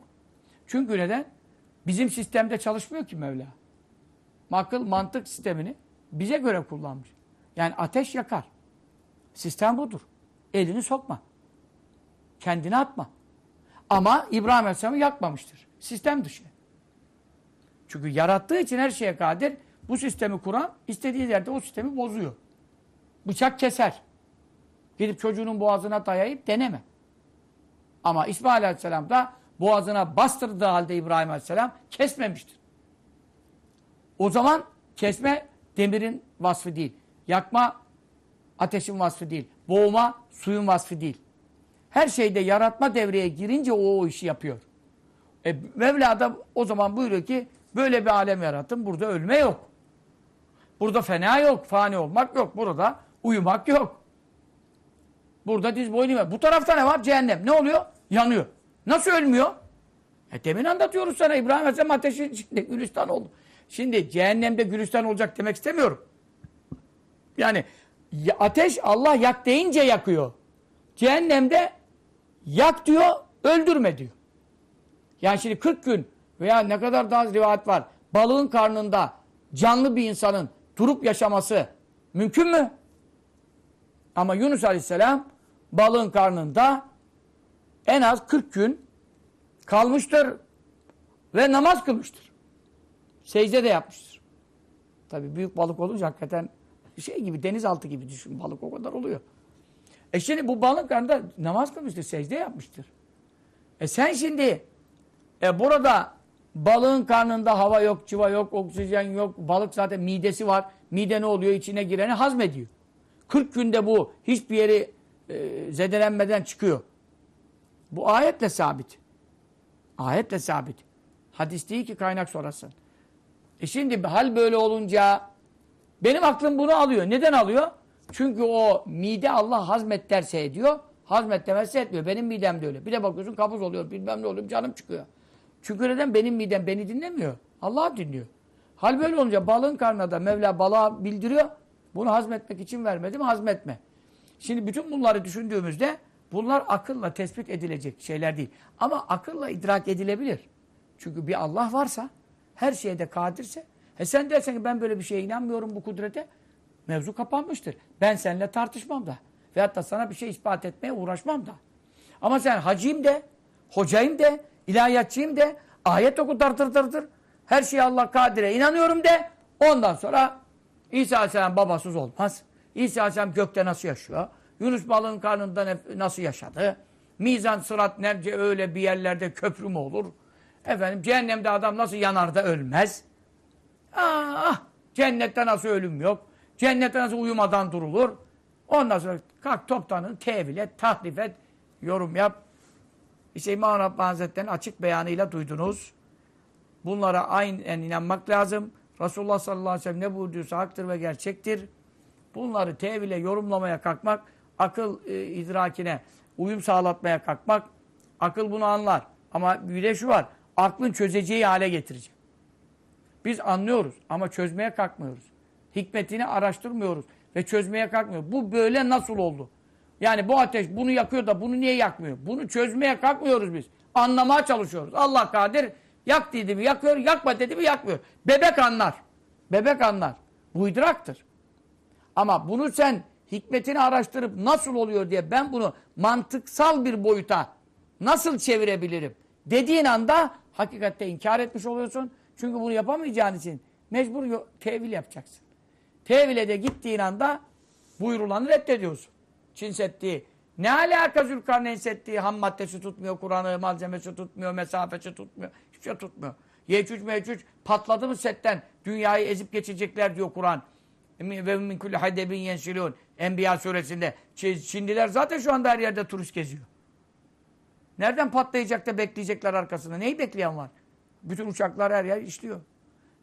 Çünkü neden? Bizim sistemde çalışmıyor ki Mevla. Akıl mantık sistemini bize göre kullanmış. Yani ateş yakar. Sistem budur. Elini sokma. Kendini atma. Ama İbrahim Aleyhisselam'ı yakmamıştır. Sistem dışı. Çünkü yarattığı için her şeye kadir. Bu sistemi kuran istediği yerde o sistemi bozuyor. Bıçak keser. Gidip çocuğunun boğazına dayayıp deneme. Ama İsmail Aleyhisselam da boğazına bastırdığı halde İbrahim Aleyhisselam kesmemiştir. O zaman kesme demirin vasfı değil. Yakma ateşin vasfı değil. Boğma suyun vasfı değil. Her şeyde yaratma devreye girince o, o işi yapıyor. E, Mevla da o zaman buyuruyor ki böyle bir alem yarattım. Burada ölme yok. Burada fena yok. Fani olmak yok. Burada uyumak yok. Burada diz boynu var. Bu tarafta ne var? Cehennem. Ne oluyor? Yanıyor. Nasıl ölmüyor? E demin anlatıyoruz sana. İbrahim Aleyhisselam ateşin içinde Gülistan oldu. Şimdi cehennemde Gülistan olacak demek istemiyorum. Yani ateş Allah yak deyince yakıyor. Cehennemde yak diyor, öldürme diyor. Yani şimdi 40 gün veya ne kadar daha rivayet var. Balığın karnında canlı bir insanın durup yaşaması mümkün mü? Ama Yunus Aleyhisselam balığın karnında en az 40 gün kalmıştır ve namaz kılmıştır. Secde de yapmıştır. Tabii büyük balık olunca hakikaten şey gibi denizaltı gibi düşün balık o kadar oluyor. E şimdi bu balığın karnında namaz kılmıştır, secde yapmıştır. E sen şimdi e burada balığın karnında hava yok, çıva yok, oksijen yok. Balık zaten midesi var. Mide ne oluyor? İçine gireni hazmediyor. 40 günde bu hiçbir yeri e, zedelenmeden çıkıyor. Bu ayetle sabit. Ayetle sabit. Hadis değil ki kaynak sorasın. E şimdi hal böyle olunca benim aklım bunu alıyor. Neden alıyor? Çünkü o mide Allah hazmet derse ediyor. Hazmet demezse etmiyor. Benim midem de öyle. Bir de bakıyorsun kabuz oluyor. Bilmem ne oluyor. Canım çıkıyor. Çünkü neden? Benim midem beni dinlemiyor. Allah dinliyor. Hal böyle olunca balığın karnına da Mevla balığa bildiriyor. Bunu hazmetmek için vermedim. Hazmetme. Şimdi bütün bunları düşündüğümüzde bunlar akılla tespit edilecek şeyler değil. Ama akılla idrak edilebilir. Çünkü bir Allah varsa, her şeye de kadirse, e sen dersen ki ben böyle bir şeye inanmıyorum bu kudrete, mevzu kapanmıştır. Ben seninle tartışmam da. Veyahut da sana bir şey ispat etmeye uğraşmam da. Ama sen hacıyım de, hocayım de, ilahiyatçıyım de, ayet oku tır tır tır tır. Her şeye Allah kadire inanıyorum de. Ondan sonra İsa Aleyhisselam babasız olmaz. İsa Aleyhisselam gökte nasıl yaşıyor? Yunus balığın karnında nasıl yaşadı? Mizan, sırat, nemce öyle bir yerlerde köprü mü olur? Efendim cehennemde adam nasıl yanar da ölmez? Ah, cennette nasıl ölüm yok? Cennette nasıl uyumadan durulur? Ondan sonra kalk toptanın tevil et, tahrif et, yorum yap. İşte İmam Rabbani Hazretleri'nin açık beyanıyla duydunuz. Bunlara aynen inanmak lazım. Resulullah sallallahu aleyhi ve sellem ne buyurduysa haktır ve gerçektir. Bunları tevile, yorumlamaya kalkmak, akıl e, idrakine uyum sağlatmaya kalkmak, akıl bunu anlar. Ama bir de şu var, aklın çözeceği hale getirecek. Biz anlıyoruz ama çözmeye kalkmıyoruz. Hikmetini araştırmıyoruz ve çözmeye kalkmıyoruz. Bu böyle nasıl oldu? Yani bu ateş bunu yakıyor da bunu niye yakmıyor? Bunu çözmeye kalkmıyoruz biz. Anlamaya çalışıyoruz. Allah kadir yak dedi mi yakıyor, yakma dedi mi yakmıyor. Bebek anlar. Bebek anlar. Bu idraktır. Ama bunu sen hikmetini araştırıp nasıl oluyor diye ben bunu mantıksal bir boyuta nasıl çevirebilirim dediğin anda hakikatte inkar etmiş oluyorsun. Çünkü bunu yapamayacağın için mecbur tevil yapacaksın. Tevile de gittiğin anda buyurulanı reddediyorsun. Çin Seddi. Ne alaka Zülkarneyn Seddi? Ham maddesi tutmuyor, Kur'an'ı malzemesi tutmuyor, mesafesi tutmuyor. Hiçbir şey tutmuyor. Yecüc mecüc patladı mı setten? Dünyayı ezip geçecekler diyor Kur'an. Ve min kulli hadebin yensilun. Enbiya suresinde. Çin- Çinliler zaten şu anda her yerde turist geziyor. Nereden patlayacak da bekleyecekler arkasında? Neyi bekleyen var? Bütün uçaklar her yer işliyor.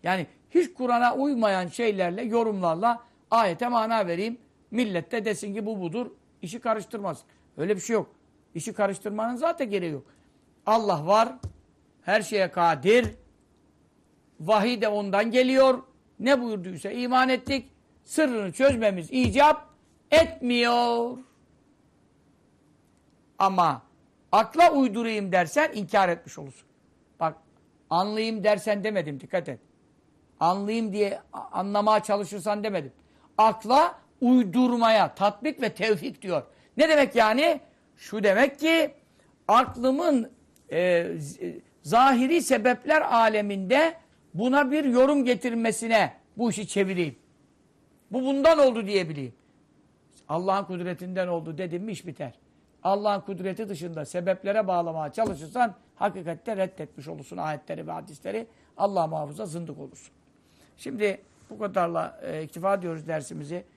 Yani hiç Kur'an'a uymayan şeylerle, yorumlarla ayete mana vereyim. Millet de desin ki bu budur. İşi karıştırmaz. Öyle bir şey yok. İşi karıştırmanın zaten gereği yok. Allah var. Her şeye kadir. Vahiy de ondan geliyor. Ne buyurduysa iman ettik. Sırrını çözmemiz icap etmiyor. Ama akla uydurayım dersen inkar etmiş olursun. Bak anlayayım dersen demedim dikkat et. Anlayayım diye anlamaya çalışırsan demedim. Akla uydurmaya tatbik ve tevfik diyor. Ne demek yani? Şu demek ki aklımın e, z- zahiri sebepler aleminde buna bir yorum getirmesine bu işi çevireyim. Bu bundan oldu diyebileyim. Allah'ın kudretinden oldu dedim mi iş biter. Allah'ın kudreti dışında sebeplere bağlamaya çalışırsan hakikatte reddetmiş olursun ayetleri ve hadisleri. Allah muhafaza zındık olursun. Şimdi bu kadarla e, iktifa diyoruz dersimizi.